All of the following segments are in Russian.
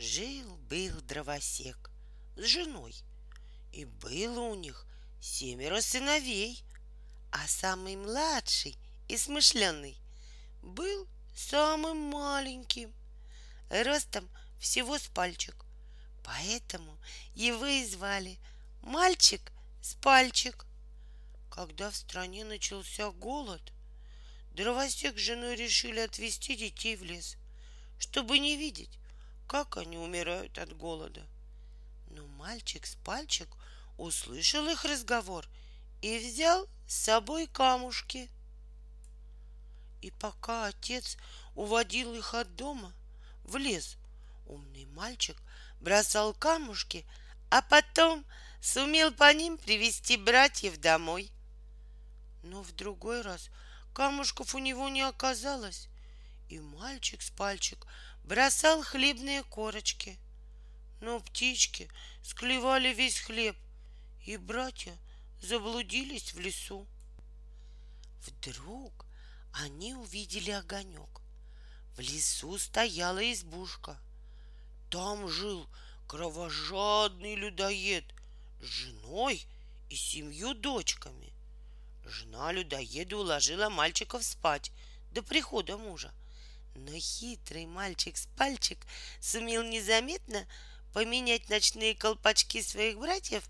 Жил-был дровосек с женой, и было у них семеро сыновей, а самый младший и смышленный был самым маленьким, ростом всего с пальчик. Поэтому его и звали мальчик с пальчик. Когда в стране начался голод, дровосек с женой решили отвезти детей в лес, чтобы не видеть, как они умирают от голода. Но мальчик с пальчик услышал их разговор и взял с собой камушки. И пока отец уводил их от дома в лес, умный мальчик бросал камушки, а потом сумел по ним привести братьев домой. Но в другой раз камушков у него не оказалось, и мальчик с пальчик бросал хлебные корочки. Но птички склевали весь хлеб, и братья заблудились в лесу. Вдруг они увидели огонек. В лесу стояла избушка. Там жил кровожадный людоед с женой и семью дочками. Жена людоеда уложила мальчиков спать до прихода мужа. Но хитрый мальчик с пальчик сумел незаметно поменять ночные колпачки своих братьев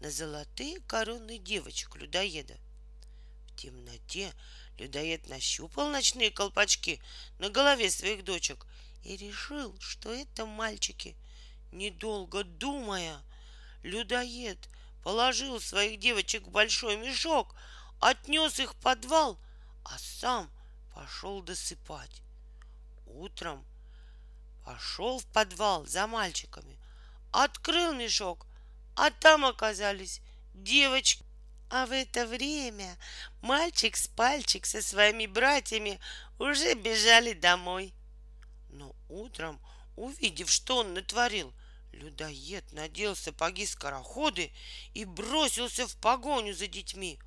на золотые короны девочек-людоеда. В темноте людоед нащупал ночные колпачки на голове своих дочек и решил, что это мальчики. Недолго думая, людоед положил своих девочек в большой мешок, отнес их в подвал, а сам пошел досыпать. Утром пошел в подвал за мальчиками, открыл мешок, а там оказались девочки. А в это время мальчик с пальчик со своими братьями уже бежали домой. Но утром, увидев, что он натворил, людоед надел сапоги скороходы и бросился в погоню за детьми.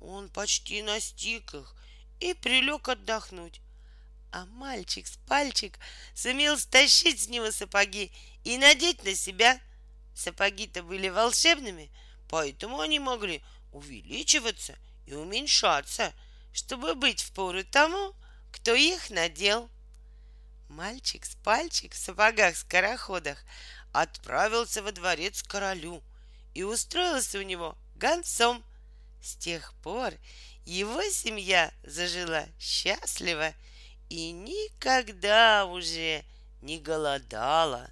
Он почти настиг их и прилег отдохнуть. А мальчик с пальчик сумел стащить с него сапоги и надеть на себя. Сапоги-то были волшебными, поэтому они могли увеличиваться и уменьшаться, чтобы быть в пору тому, кто их надел. Мальчик с пальчик в сапогах-скороходах отправился во дворец к королю и устроился у него гонцом. С тех пор его семья зажила счастливо и никогда уже не голодала.